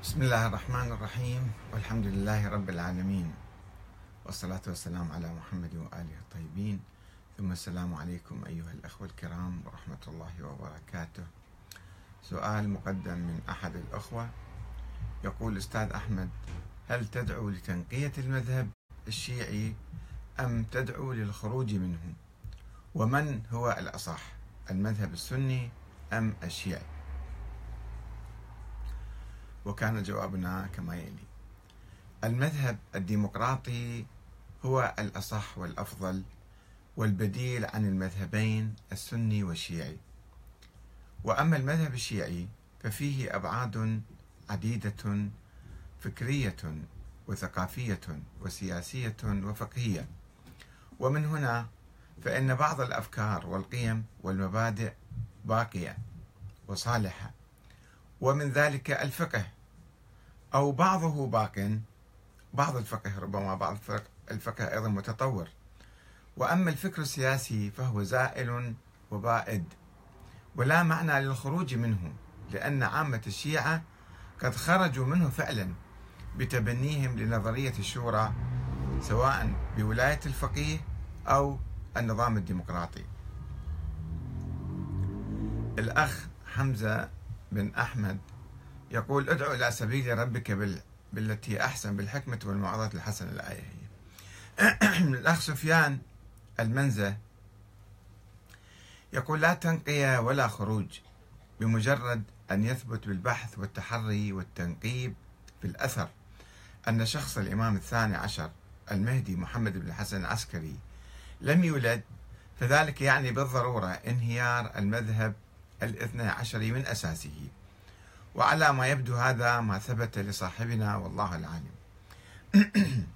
بسم الله الرحمن الرحيم والحمد لله رب العالمين والصلاة والسلام على محمد وآله الطيبين. ثم السلام عليكم أيها الأخوة الكرام ورحمة الله وبركاته. سؤال مقدم من أحد الأخوة. يقول أستاذ أحمد هل تدعو لتنقية المذهب الشيعي أم تدعو للخروج منه؟ ومن هو الأصح المذهب السني أم الشيعي؟ وكان جوابنا كما يلي. المذهب الديمقراطي هو الأصح والأفضل والبديل عن المذهبين السني والشيعي. وأما المذهب الشيعي ففيه أبعاد عديدة فكرية وثقافية وسياسية وفقهية. ومن هنا فإن بعض الأفكار والقيم والمبادئ باقية وصالحة. ومن ذلك الفقه. أو بعضه باق. بعض الفقه ربما بعض الفقه أيضا متطور. وأما الفكر السياسي فهو زائل وبائد. ولا معنى للخروج منه لأن عامة الشيعة قد خرجوا منه فعلا بتبنيهم لنظرية الشورى سواء بولاية الفقيه أو النظام الديمقراطي. الأخ حمزة بن أحمد يقول ادعو إلى سبيل ربك بال... بالتي أحسن بالحكمة والموعظة الحسنة الآية. هي الأخ سفيان المنزة يقول لا تنقية ولا خروج بمجرد أن يثبت بالبحث والتحري والتنقيب في الأثر. أن شخص الإمام الثاني عشر المهدي محمد بن الحسن العسكري لم يولد فذلك يعني بالضرورة انهيار المذهب الاثنى عشري من أساسه. وعلى ما يبدو هذا ما ثبت لصاحبنا والله العالم.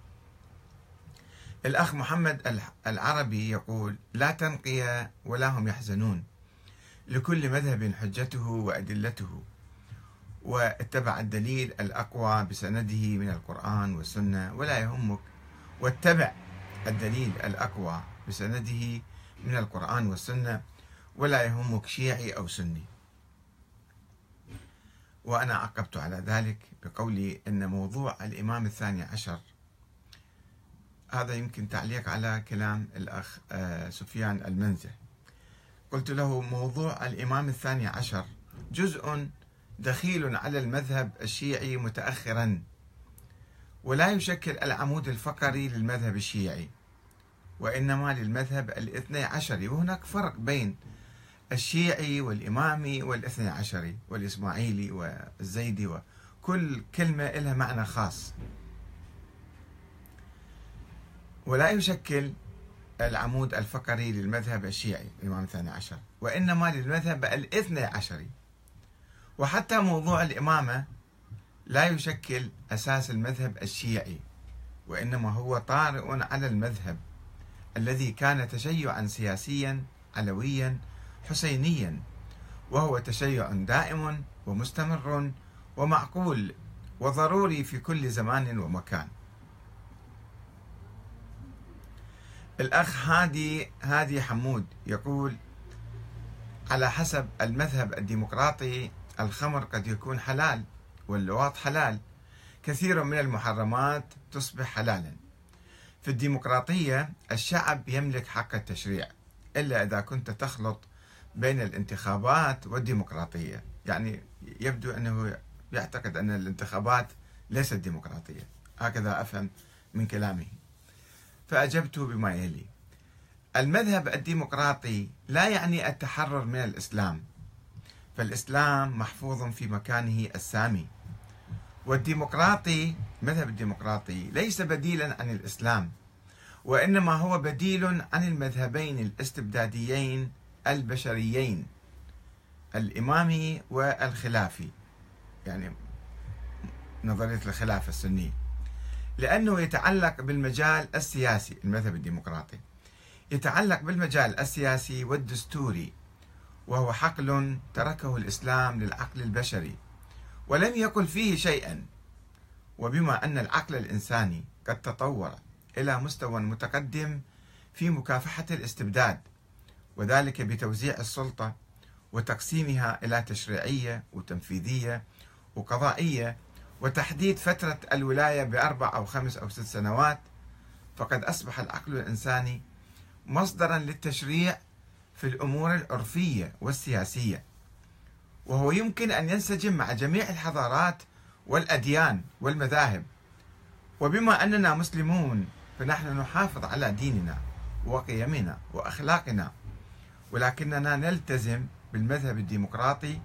الأخ محمد العربي يقول لا تنقية ولا هم يحزنون. لكل مذهب حجته وأدلته. واتبع الدليل الأقوى بسنده من القرآن والسنة ولا يهمك. واتبع الدليل الأقوى بسنده من القرآن والسنة ولا يهمك شيعي أو سني. وأنا عقبت على ذلك بقولي أن موضوع الإمام الثاني عشر هذا يمكن تعليق على كلام الأخ آه، سفيان المنزه. قلت له موضوع الإمام الثاني عشر جزء دخيل على المذهب الشيعي متأخرا ولا يشكل العمود الفقري للمذهب الشيعي وإنما للمذهب الاثني عشري وهناك فرق بين الشيعي والإمامي والاثني عشري والإسماعيلي والزيدي وكل كلمة لها معنى خاص. ولا يشكل العمود الفقري للمذهب الشيعي الإمام الثاني عشر وإنما للمذهب الاثني عشري. وحتى موضوع الإمامة لا يشكل أساس المذهب الشيعي وإنما هو طارئ على المذهب الذي كان تشيعا سياسيا علويا حسينيا وهو تشيع دائم ومستمر ومعقول وضروري في كل زمان ومكان. الأخ هادي هادي حمود يقول على حسب المذهب الديمقراطي الخمر قد يكون حلال واللواط حلال. كثير من المحرمات تصبح حلالا. في الديمقراطية الشعب يملك حق التشريع إلا إذا كنت تخلط بين الانتخابات والديمقراطية. يعني يبدو أنه يعتقد أن الانتخابات ليست ديمقراطية. هكذا أفهم من كلامه. فأجبت بما يلي. المذهب الديمقراطي لا يعني التحرر من الإسلام. فالإسلام محفوظ في مكانه السامي. والديمقراطي مذهب الديمقراطي ليس بديلا عن الإسلام. وإنما هو بديل عن المذهبين الاستبداديين البشريين الإمامي والخلافي. يعني نظرية الخلافة السنية. لأنه يتعلق بالمجال السياسي المذهب الديمقراطي. يتعلق بالمجال السياسي والدستوري وهو حقل تركه الإسلام للعقل البشري. ولم يقل فيه شيئا. وبما أن العقل الإنساني قد تطور إلى مستوى متقدم في مكافحة الاستبداد. وذلك بتوزيع السلطة وتقسيمها إلى تشريعية وتنفيذية وقضائية وتحديد فترة الولاية بأربع أو خمس أو ست سنوات. فقد أصبح العقل الإنساني مصدرا للتشريع في الأمور العرفية والسياسية وهو يمكن أن ينسجم مع جميع الحضارات والأديان والمذاهب. وبما أننا مسلمون فنحن نحافظ على ديننا وقيمنا وأخلاقنا. ولكننا نلتزم بالمذهب الديمقراطي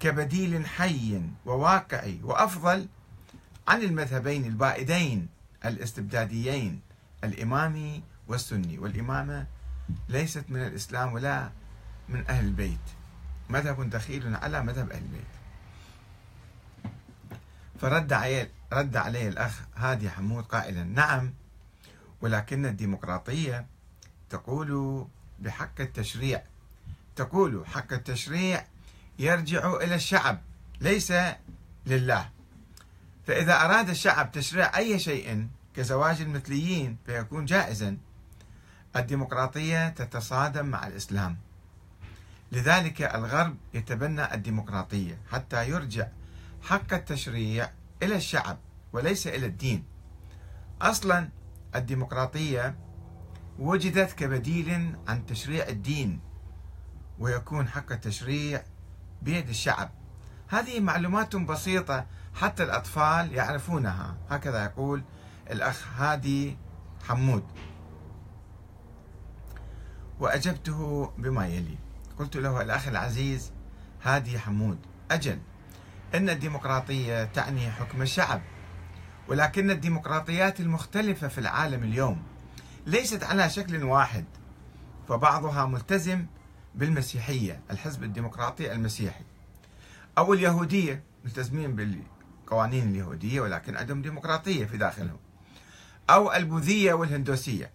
كبديل حي وواقعي وأفضل عن المذهبين البائدين الاستبداديين الإمامي والسني. والإمامة ليست من الإسلام ولا من أهل البيت. مذهب دخيل على مذهب أهل البيت. فرد عليه رد عليه الأخ هادي حمود قائلا نعم ولكن الديمقراطية تقول بحق التشريع. تقول حق التشريع يرجع إلى الشعب ليس لله. فإذا أراد الشعب تشريع أي شيء كزواج المثليين فيكون جائزا. الديمقراطية تتصادم مع الإسلام. لذلك الغرب يتبنى الديمقراطية حتى يرجع حق التشريع إلى الشعب وليس إلى الدين. أصلا الديمقراطية وجدت كبديل عن تشريع الدين ويكون حق التشريع بيد الشعب. هذه معلومات بسيطة حتى الأطفال يعرفونها. هكذا يقول الأخ هادي حمود. وأجبته بما يلي. قلت له الأخ العزيز هادي حمود أجل. إن الديمقراطية تعني حكم الشعب ولكن الديمقراطيات المختلفة في العالم اليوم ليست على شكل واحد فبعضها ملتزم بالمسيحية الحزب الديمقراطي المسيحي أو اليهودية ملتزمين بالقوانين اليهودية ولكن عندهم ديمقراطية في داخلهم أو البوذية والهندوسية.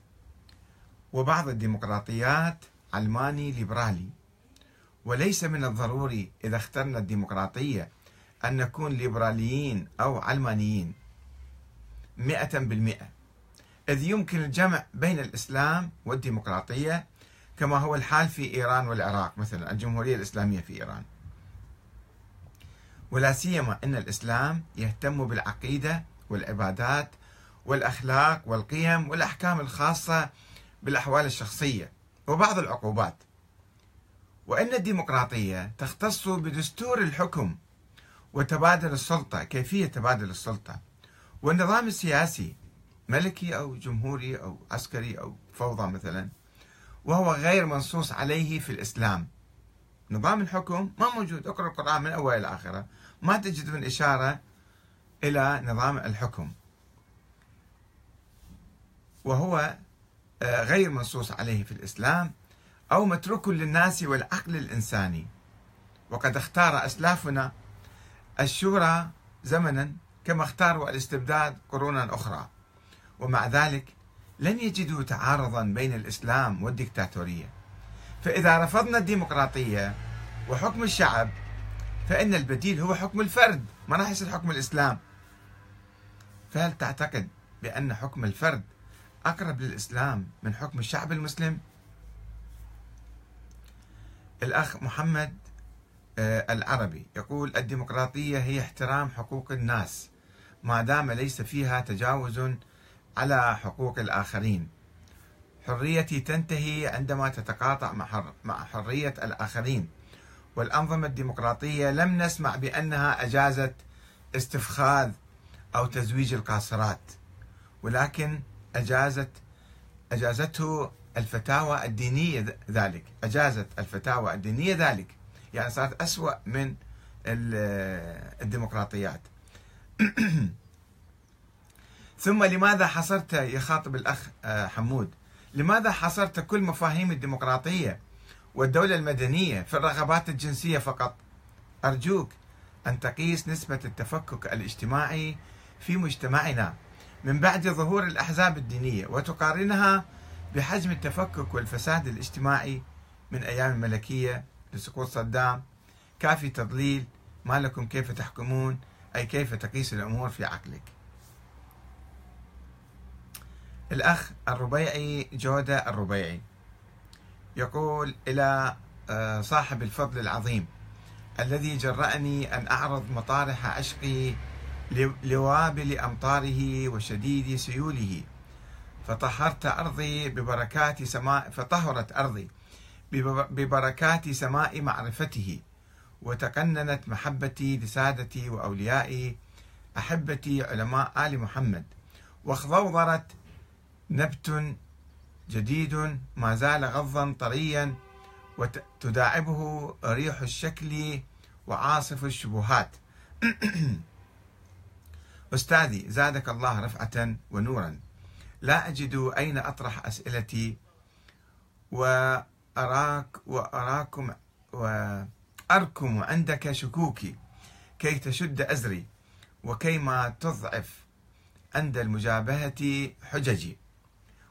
وبعض الديمقراطيات علماني ليبرالي. وليس من الضروري إذا اخترنا الديمقراطية أن نكون ليبراليين أو علمانيين. مئة بالمئة. إذ يمكن الجمع بين الإسلام والديمقراطية كما هو الحال في إيران والعراق مثلا الجمهورية الإسلامية في إيران. ولا سيما أن الإسلام يهتم بالعقيدة والعبادات والأخلاق والقيم والأحكام الخاصة بالأحوال الشخصية وبعض العقوبات. وأن الديمقراطية تختص بدستور الحكم وتبادل السلطة كيفية تبادل السلطة. والنظام السياسي ملكي أو جمهوري أو عسكري أو فوضى مثلا وهو غير منصوص عليه في الإسلام. نظام الحكم ما موجود. اقرأ القرآن من أول إلى آخره ما تجد من إشارة إلى نظام الحكم. وهو آه، غير منصوص عليه في الإسلام أو متروك للناس والعقل الإنساني. وقد اختار أسلافنا الشورى زمنا كما اختاروا الاستبداد قرونا أخرى. ومع ذلك لم يجدوا تعارضا بين الإسلام والديكتاتورية فإذا رفضنا الديمقراطية وحكم الشعب فإن البديل هو حكم الفرد ما راح يصير حكم الإسلام فهل تعتقد بأن حكم الفرد أقرب للإسلام من حكم الشعب المسلم؟ الأخ محمد آه، العربي يقول الديمقراطية هي احترام حقوق الناس ما دام ليس فيها تجاوز على حقوق الآخرين. حريتي تنتهي عندما تتقاطع مع حرية الآخرين. والأنظمة الديمقراطية لم نسمع بأنها أجازت استفخاذ أو تزويج القاصرات ولكن أجازت أجازته الفتاوى الدينية ذلك. أجازت الفتاوى الدينية ذلك. يعني صارت أسوأ من الديمقراطيات. ثم لماذا حصرت يخاطب الأخ آه، حمود؟ لماذا حصرت كل مفاهيم الديمقراطية والدولة المدنية في الرغبات الجنسية فقط؟ أرجوك أن تقيس نسبة التفكك الاجتماعي في مجتمعنا من بعد ظهور الأحزاب الدينية وتقارنها بحجم التفكك والفساد الاجتماعي من أيام الملكية لسقوط صدام. كافي تضليل ما لكم كيف تحكمون؟ أي كيف تقيس الأمور في عقلك؟ الأخ الربيعي جودة الربيعي. يقول إلى آه، صاحب الفضل العظيم الذي جرأني أن أعرض مطارح عشقي لوابل أمطاره وشديد سيوله. فطهرت أرضي ببركات سماء فطهرت أرضي ببركات سماء معرفته وتقننت محبتي لسادتي وأوليائي أحبتي علماء آل محمد واخضوضرت نبت جديد ما زال غضا طريا وتداعبه ريح الشكل وعاصف الشبهات. أستاذي زادك الله رفعة ونورا. لا أجد أين أطرح أسئلتي وأراك وأراكم وأركم عندك شكوكي كي تشد أزري وكيما تضعف عند المجابهة حججي.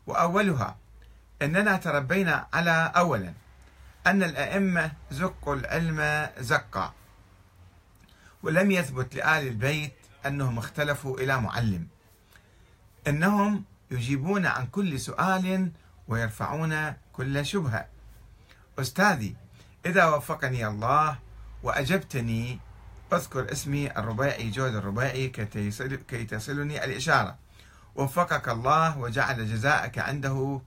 وأولها أننا تربينا على أولا أن الأئمة زقوا العلم زقا ولم يثبت لآل البيت أنهم اختلفوا إلى معلم. إنهم يجيبون عن كل سؤال ويرفعون كل شبهة. أستاذي إذا وفقني الله وأجبتني أذكر اسمي الرباعي جود الرباعي كي تصلني الإشارة. وفقك الله وجعل جزاءك عنده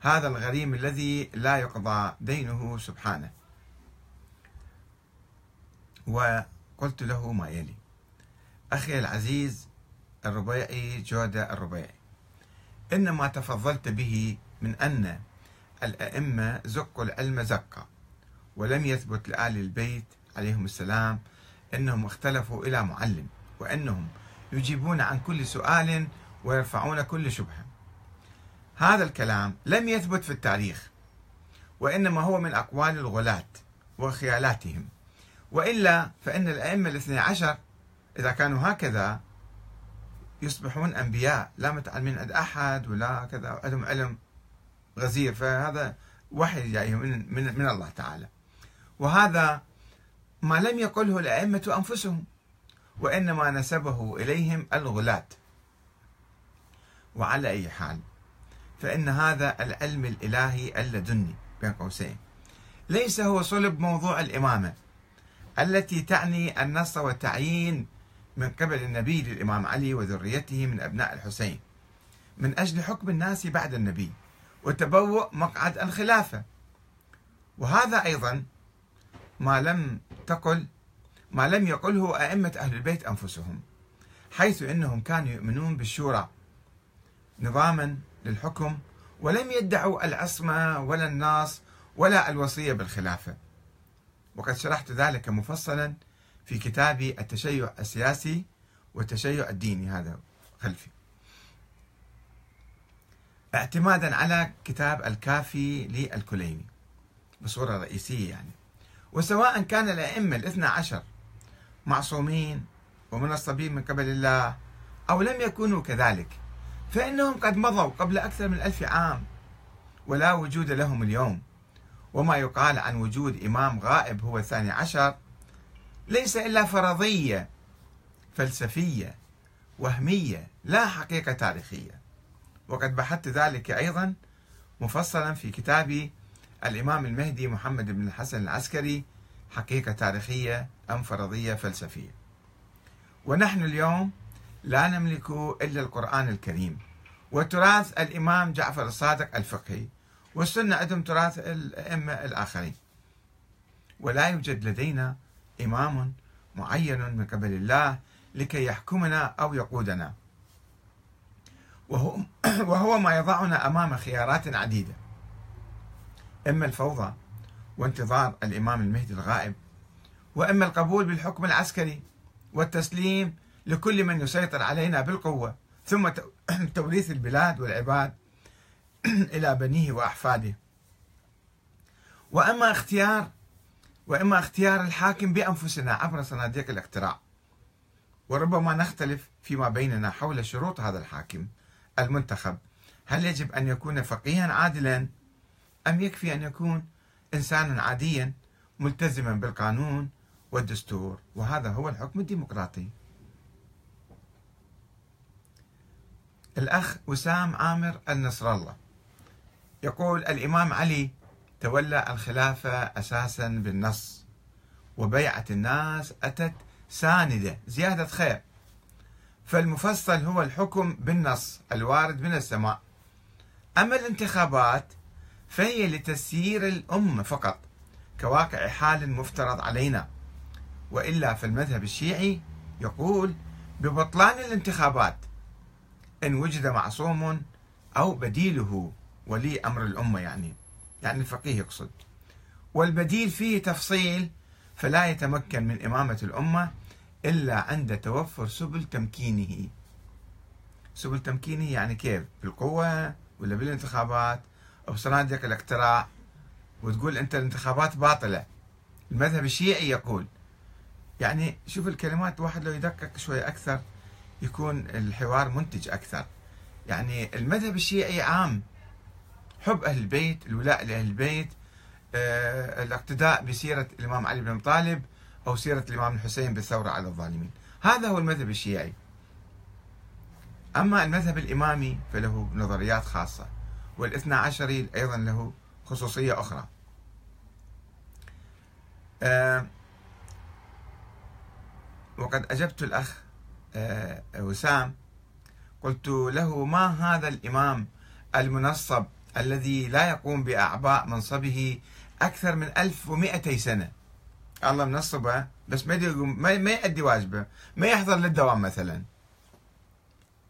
هذا الغريم الذي لا يقضى دينه سبحانه. وقلت له ما يلي. أخي العزيز الربيعي جودة الربيعي إنما تفضلت به من أن الأئمة زقوا العلم زقا ولم يثبت لآل البيت عليهم السلام أنهم اختلفوا إلى معلم وأنهم يجيبون عن كل سؤال ويرفعون كل شبهة. هذا الكلام لم يثبت في التاريخ وإنما هو من أقوال الغلاة وخيالاتهم. وإلا فإن الأئمة الاثني عشر إذا كانوا هكذا يصبحون أنبياء لا متعلمين عند أحد ولا كذا عندهم علم غزير فهذا وحي جايهم من, من, من الله تعالى. وهذا ما لم يقله الأئمة أنفسهم وإنما نسبه إليهم الغلاة. وعلى أي حال. فإن هذا العلم الإلهي اللدني بين قوسين. ليس هو صلب موضوع الإمامة التي تعني النص والتعيين من قبل النبي للإمام علي وذريته من أبناء الحسين. من أجل حكم الناس بعد النبي وتبوء مقعد الخلافة. وهذا أيضا ما لم تقل ما لم يقله أئمة أهل البيت أنفسهم حيث أنهم كانوا يؤمنون بالشورى نظاما للحكم ولم يدعوا العصمة ولا الناص ولا الوصية بالخلافة. وقد شرحت ذلك مفصلا في كتابي التشيع السياسي والتشيع الديني هذا خلفي. اعتمادا على كتاب الكافي للكليني بصورة رئيسية يعني. وسواء كان الأئمة الاثنى عشر معصومين ومنصبين من قبل الله أو لم يكونوا كذلك فإنهم قد مضوا قبل أكثر من ألف عام ولا وجود لهم اليوم. وما يقال عن وجود إمام غائب هو الثاني عشر. ليس إلا فرضية فلسفية وهمية لا حقيقة تاريخية. وقد بحثت ذلك أيضا مفصلا في كتابي الإمام المهدي محمد بن الحسن العسكري حقيقة تاريخية أم فرضية فلسفية. ونحن اليوم لا نملك إلا القرآن الكريم. وتراث الإمام جعفر الصادق الفقهي والسنة عندهم تراث الأئمة الآخرين. ولا يوجد لدينا إمام معين من قبل الله لكي يحكمنا أو يقودنا. وهو, وهو ما يضعنا أمام خيارات عديدة. إما الفوضى وانتظار الإمام المهدي الغائب وإما القبول بالحكم العسكري والتسليم لكل من يسيطر علينا بالقوة ثم توريث البلاد والعباد إلى بنيه وأحفاده. وأما اختيار وإما اختيار الحاكم بأنفسنا عبر صناديق الاقتراع. وربما نختلف فيما بيننا حول شروط هذا الحاكم المنتخب. هل يجب أن يكون فقيها عادلا؟ أم يكفي أن يكون إنسانا عاديا ملتزما بالقانون والدستور؟ وهذا هو الحكم الديمقراطي. الأخ وسام عامر النصر الله يقول الإمام علي تولى الخلافة أساسا بالنص وبيعة الناس أتت ساندة زيادة خير. فالمفصل هو الحكم بالنص الوارد من السماء. أما الانتخابات فهي لتسيير الأمة فقط كواقع حال مفترض علينا. وإلا فالمذهب الشيعي يقول ببطلان الانتخابات إن وجد معصوم أو بديله ولي أمر الأمة يعني. يعني الفقيه يقصد. والبديل فيه تفصيل فلا يتمكن من إمامة الأمة إلا عند توفر سبل تمكينه. سبل تمكينه يعني كيف؟ بالقوة ولا بالانتخابات؟ أو صناديق الاقتراع. وتقول أنت الانتخابات باطلة. المذهب الشيعي يقول. يعني شوف الكلمات واحد لو يدقق شوي أكثر يكون الحوار منتج أكثر. يعني المذهب الشيعي عام. حب أهل البيت الولاء لأهل البيت آه، الاقتداء بسيرة الإمام علي بن طالب أو سيرة الإمام الحسين بالثورة على الظالمين. هذا هو المذهب الشيعي. أما المذهب الإمامي فله نظريات خاصة والاثنى عشري أيضا له خصوصية أخرى. آه، وقد أجبت الأخ وسام. قلت له ما هذا الإمام المنصب الذي لا يقوم بأعباء منصبه أكثر من 1200 سنة؟ الله منصبه بس ما ما ما يؤدي واجبه ما يحضر للدوام مثلا.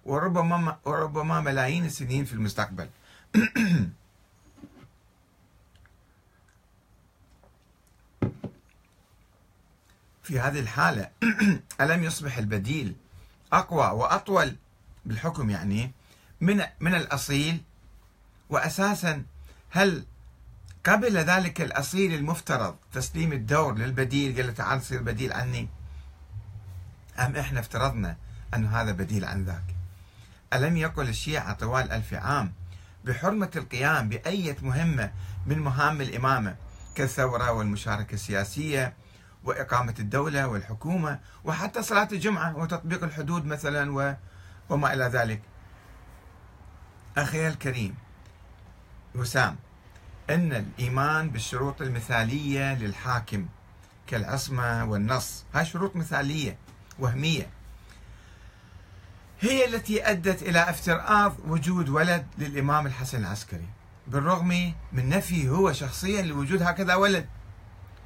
وربما وربما ملايين السنين في المستقبل. في هذه الحالة ألم يصبح البديل أقوى وأطول بالحكم يعني من من الأصيل. وأساسا هل قبل ذلك الأصيل المفترض تسليم الدور للبديل؟ قال له تعال صير بديل عني. أم إحنا افترضنا أن هذا بديل عن ذاك؟ ألم يقل الشيعة طوال ألف عام بحرمة القيام بأية مهمة من مهام الإمامة كالثورة والمشاركة السياسية وإقامة الدولة والحكومة وحتى صلاة الجمعة وتطبيق الحدود مثلا وما إلى ذلك. أخي الكريم وسام أن الإيمان بالشروط المثالية للحاكم كالعصمة والنص هاي شروط مثالية وهمية. هي التي أدت إلى افتراض وجود ولد للإمام الحسن العسكري بالرغم من نفيه هو شخصيا لوجود هكذا ولد.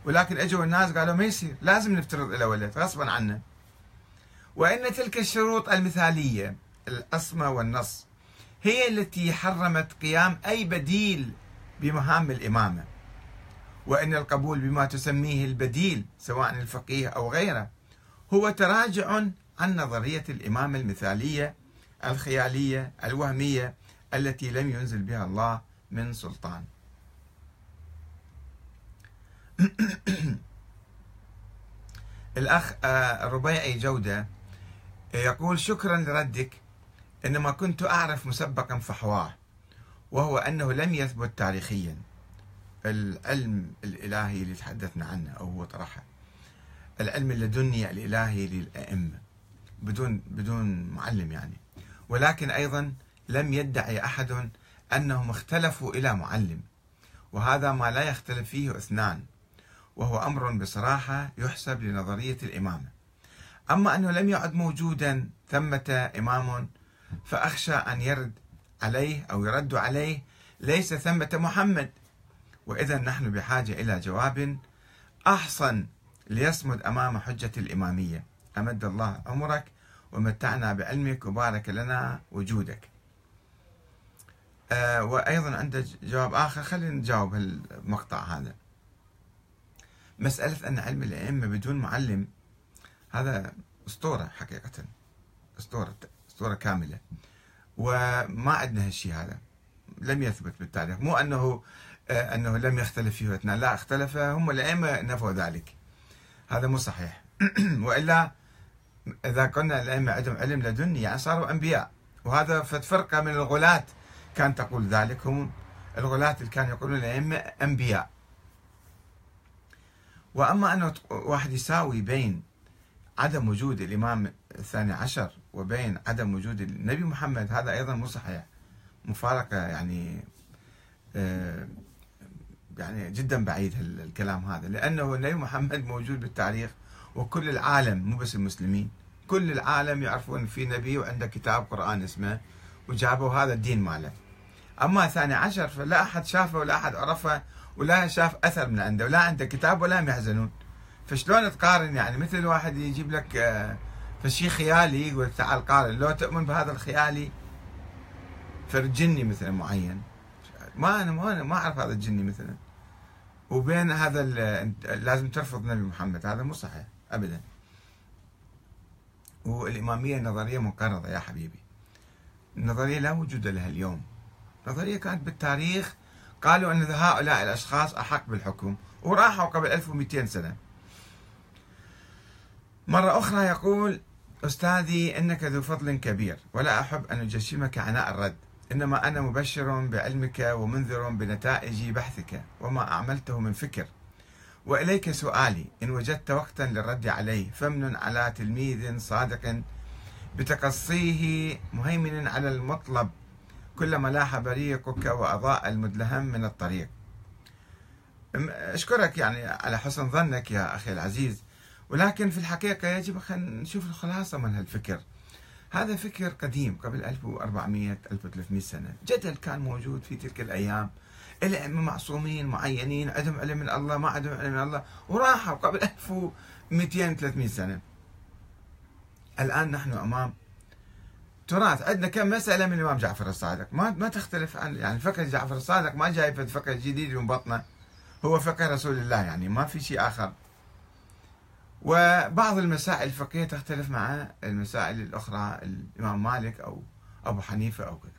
ولكن أجوا الناس قالوا ما يصير لازم نفترض له ولد غصبا عنه. وإن تلك الشروط المثالية العصمه والنص هي التي حرمت قيام أي بديل بمهام الإمامة. وإن القبول بما تسميه البديل سواء الفقيه أو غيره هو تراجع عن نظرية الإمامة المثالية الخيالية الوهمية التي لم ينزل بها الله من سلطان. الأخ آه، ربيعي جودة يقول شكرا لردك إنما كنت أعرف مسبقا فحواه وهو أنه لم يثبت تاريخيا. العلم الإلهي اللي تحدثنا عنه أو هو طرحه. العلم اللدني الإلهي للأئمة بدون بدون معلم يعني. ولكن أيضا لم يدعي أحد أنهم اختلفوا إلى معلم وهذا ما لا يختلف فيه اثنان. وهو أمر بصراحة يحسب لنظرية الإمامة أما أنه لم يعد موجودا ثمة إمام فأخشى أن يرد عليه أو يرد عليه ليس ثمة محمد. وإذا نحن بحاجة إلى جواب أحصن ليصمد أمام حجة الإمامية. أمد الله عمرك ومتعنا بعلمك وبارك لنا وجودك. آه وأيضا عنده جواب آخر. خلينا نجاوب المقطع هذا. مسألة أن علم الأئمة بدون معلم هذا أسطورة حقيقة أسطورة أسطورة كاملة. وما عندنا هالشيء هذا لم يثبت بالتاريخ. مو أنه آه، أنه لم يختلف فيه اثنان لا اختلف هم الأئمة نفوا ذلك. هذا مو صحيح. وإلا إذا قلنا الأئمة عندهم علم لدني يعني صاروا أنبياء. وهذا فرقة من الغلاة كانت تقول ذلك. هم الغلاة اللي كانوا يقولون الأئمة أنبياء. وأما أنه واحد يساوي بين عدم وجود الإمام الثاني عشر وبين عدم وجود النبي محمد هذا أيضا مو صحيح. مفارقة يعني آه، يعني جدا بعيد الكلام هذا لأنه النبي محمد موجود بالتاريخ وكل العالم مو بس المسلمين كل العالم يعرفون في نبي وعنده كتاب قرآن اسمه وجابوا هذا الدين ماله. أما ثاني عشر فلا أحد شافه ولا أحد عرفه ولا شاف أثر من عنده ولا عنده كتاب ولا هم يحزنون. فشلون تقارن؟ يعني مثل واحد يجيب لك آه، فشي خيالي يقول تعال قارن. لو تؤمن بهذا الخيالي فرجني مثلا معين. ما أنا ما أنا ما أعرف هذا الجني مثلا. وبين هذا لازم ترفض نبي محمد. هذا مو صحيح ابدا. والإمامية نظريه منقرضه يا حبيبي. النظرية لا وجود لها اليوم. نظريه كانت بالتاريخ قالوا أن هؤلاء الأشخاص أحق بالحكم وراحوا قبل 1200 سنة. مرة أخرى يقول أستاذي إنك ذو فضل كبير ولا أحب أن أجشمك عناء الرد. إنما أنا مبشر بعلمك ومنذر بنتائج بحثك وما أعملته من فكر. وإليك سؤالي إن وجدت وقتا للرد عليه فمن على تلميذ صادق بتقصيه مهيمن على المطلب كلما لاح بريقك وأضاء المدلهم من الطريق. أشكرك يعني على حسن ظنك يا أخي العزيز. ولكن في الحقيقة يجب أن نشوف الخلاصة من هالفكر. هذا فكر قديم قبل 1400 1300 سنة. جدل كان موجود في تلك الأيام. الأئمة معصومين معينين عندهم علم من الله ما عندهم علم من الله وراحوا قبل 1200 300 سنة. الآن نحن أمام تراث. عندنا كم مسألة من الإمام جعفر الصادق؟ ما ما تختلف عن يعني فقه جعفر الصادق ما جاي في فقه جديد من بطنه. هو فقه رسول الله يعني ما في شيء آخر. وبعض المسائل الفقهية تختلف مع المسائل الأخرى الإمام مالك أو أبو حنيفة أو كذا.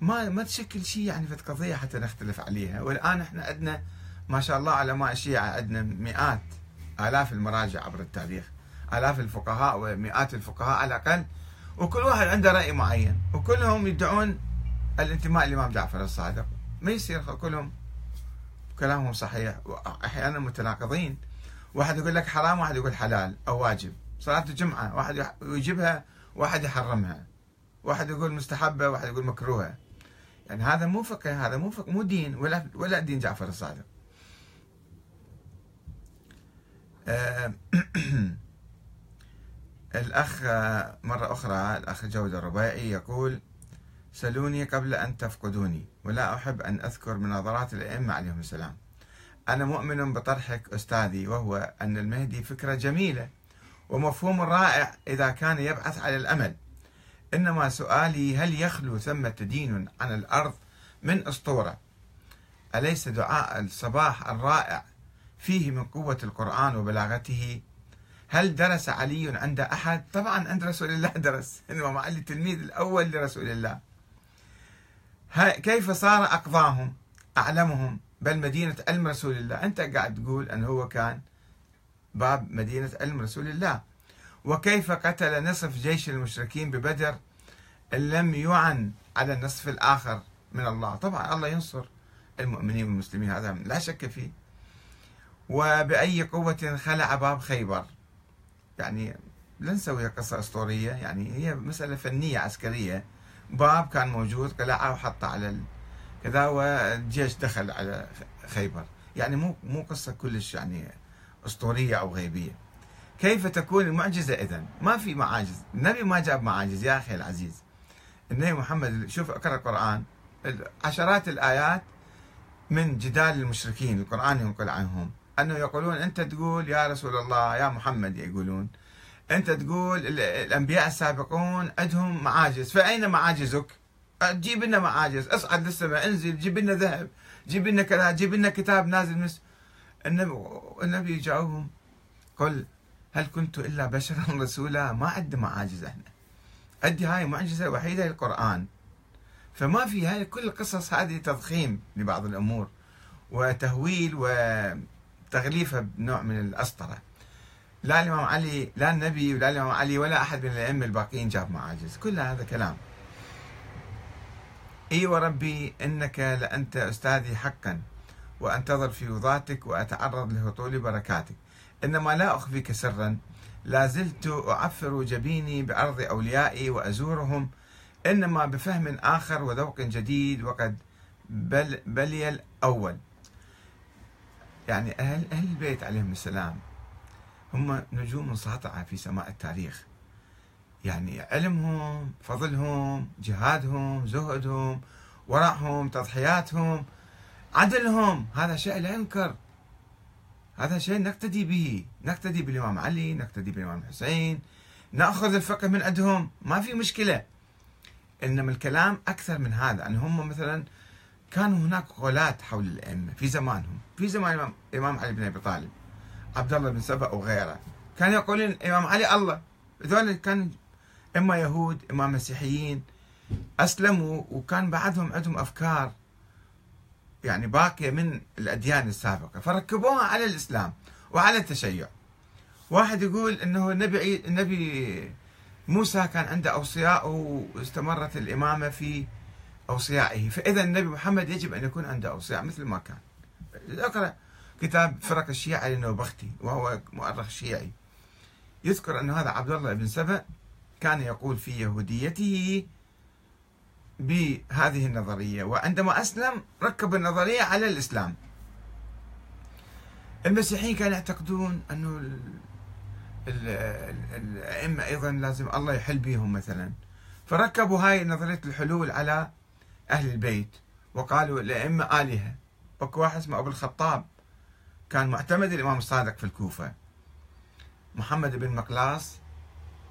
ما ما تشكل شيء يعني في قضية حتى نختلف عليها. والآن إحنا عندنا ما شاء الله علماء الشيعة عندنا مئات آلاف المراجع عبر التاريخ. آلاف الفقهاء ومئات الفقهاء على الأقل وكل واحد عنده رأي معين وكلهم يدعون الانتماء للإمام جعفر الصادق. ما يصير كلهم كلامهم صحيح وأحيانا متناقضين. واحد يقول لك حرام واحد يقول حلال أو واجب. صلاة الجمعة واحد يجيبها واحد يحرمها. واحد يقول مستحبة واحد يقول مكروهة. يعني هذا مو فقه هذا مو فقه مو دين ولا ولا دين جعفر الصادق. آه، الأخ مرة أخرى الأخ جودة الربيعي يقول سلوني قبل أن تفقدوني ولا أحب أن أذكر مناظرات الأئمة عليهم السلام. أنا مؤمن بطرحك أستاذي وهو أن المهدي فكرة جميلة ومفهوم رائع إذا كان يبحث على الأمل. إنما سؤالي هل يخلو ثمة دين عن الأرض من أسطورة؟ أليس دعاء الصباح الرائع فيه من قوة القرآن وبلاغته؟ هل درس علي عند أحد؟ طبعا عند رسول الله درس. إنما علي التلميذ الأول لرسول الله. كيف صار أقضاهم؟ أعلمهم. بل مدينة علم رسول الله. أنت قاعد تقول أنه هو كان باب مدينة علم رسول الله. وكيف قتل نصف جيش المشركين ببدر لم يعن على النصف الآخر من الله؟ طبعا الله ينصر المؤمنين والمسلمين. هذا لا شك فيه. وبأي قوة خلع باب خيبر؟ يعني لا نسوي قصة أسطورية يعني هي مسألة فنية عسكرية. باب كان موجود قلعه وحطه على كذا والجيش دخل على خيبر. يعني مو مو قصة كلش يعني أسطورية أو غيبية. كيف تكون المعجزة إذا ما في معاجز. النبي ما جاب معاجز يا أخي العزيز. النبي محمد شوف اقرأ القرآن. عشرات الآيات من جدال المشركين القرآن ينقل عنهم. أنه يقولون أنت تقول يا رسول الله يا محمد يقولون. أنت تقول الأنبياء السابقون عندهم معاجز. فأين معاجزك؟ جيب لنا معاجز. اصعد للسماء انزل جيب لنا ذهب جيب لنا كذا جيب لنا كتاب نازل مس. النبي النبي يجاوبهم قل هل كنت إلا بشرا رسولا؟ ما عندنا معاجز إحنا عندي هاي معجزة وحيدة القران فما في هاي كل القصص هذه تضخيم لبعض الأمور. وتهويل وتغليفها بنوع من الأسطرة. لا الإمام علي لا النبي ولا الإمام علي ولا أحد من الأئمة الباقيين جاب معاجز. كل هذا كلام. إي وربي إنك لأنت أستاذي حقا وأنتظر في وضعتك وأتعرض لهطول بركاتك. إنما لا أخفيك سرا. لا زلت أعفر جبيني بأرض أوليائي وأزورهم. إنما بفهم آخر وذوق جديد وقد بل بلي الأول. يعني أهل أهل البيت عليهم السلام. هم نجوم ساطعه في سماء التاريخ. يعني علمهم فضلهم جهادهم زهدهم ورعهم تضحياتهم عدلهم. هذا شيء لا ينكر. هذا شيء نقتدي به. نقتدي بالإمام علي نقتدي بالإمام الحسين. نأخذ الفقه من عندهم. ما في مشكلة. إنما الكلام أكثر من هذا. أن هم مثلا كانوا هناك غلاة حول الأئمة في زمانهم في زمان الإمام علي بن أبي طالب عبد الله بن سبأ وغيره. كانوا يقولون الإمام علي الله. هذول كان إما يهود إما مسيحيين. أسلموا وكان بعدهم عندهم أفكار يعني باقية من الأديان السابقة. فركبوها على الإسلام وعلى التشيع. واحد يقول أنه النبي النبي موسى كان عنده أوصياء واستمرت الإمامة في أوصيائه. فإذا النبي محمد يجب أن يكون عنده أوصياء مثل ما كان. أقرأ كتاب فرق الشيعة للنوبختي وهو مؤرخ شيعي. يذكر أن هذا عبد الله بن سبأ كان يقول في يهوديته بهذه النظرية وعندما أسلم ركب النظرية على الإسلام. المسيحيين كانوا يعتقدون أنه الأئمة أيضا لازم الله يحل بهم مثلا. فركبوا هاي نظرية الحلول على أهل البيت وقالوا الأئمة آلهة. أكو واحد اسمه أبو الخطاب كان معتمد الإمام الصادق في الكوفة. محمد بن مقلاص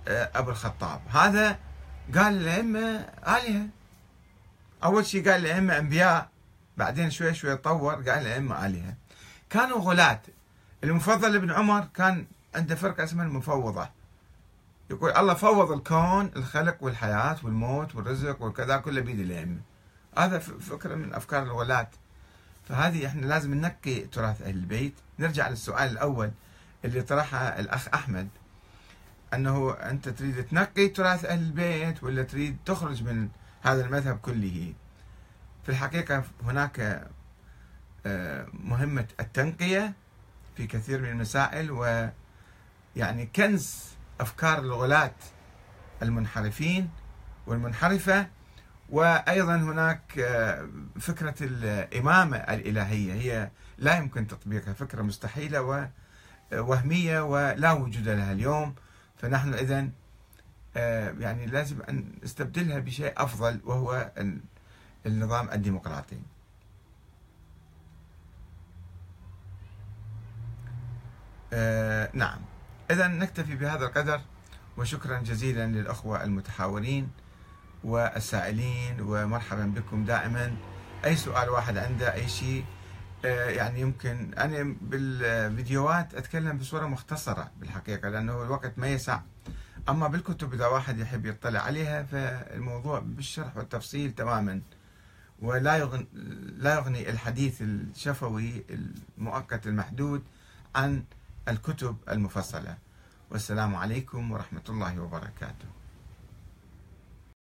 آه، أبو الخطاب. هذا قال الأئمة آلهة. أول شيء قال الأئمة أنبياء بعدين شوي شوي طور قال الأئمة آلهة. كانوا غلاة. المفضل ابن عمر كان عنده فرقة اسمها المفوضة. يقول الله فوض الكون الخلق والحياة والموت والرزق والكذا كله بيد الأئمة. هذا فكرة من أفكار الغلاة. فهذه إحنا لازم ننقي تراث أهل البيت. نرجع للسؤال الأول اللي طرحها الأخ أحمد أنه أنت تريد تنقي تراث أهل البيت ولا تريد تخرج من هذا المذهب كله؟ في الحقيقة هناك آه، مهمة التنقية في كثير من المسائل ويعني كنز أفكار الغلاة المنحرفين والمنحرفة وأيضا هناك آه، فكرة الإمامة الإلهية. هي لا يمكن تطبيقها فكرة مستحيلة ووهمية ولا وجود لها اليوم. فنحن إذا آه، يعني لازم أن نستبدلها بشيء أفضل وهو النظام الديمقراطي. آه، نعم. إذا نكتفي بهذا القدر وشكرا جزيلا للأخوة المتحاورين. والسائلين ومرحبا بكم دائما. أي سؤال واحد عنده أي شيء آه، يعني يمكن أنا بالفيديوهات أتكلم بصورة مختصرة بالحقيقة لأنه الوقت ما يسع. أما بالكتب إذا واحد يحب يطلع عليها فالموضوع بالشرح والتفصيل تماما. ولا لا يغني الحديث الشفوي المؤقت المحدود عن الكتب المفصلة. والسلام عليكم ورحمة الله وبركاته.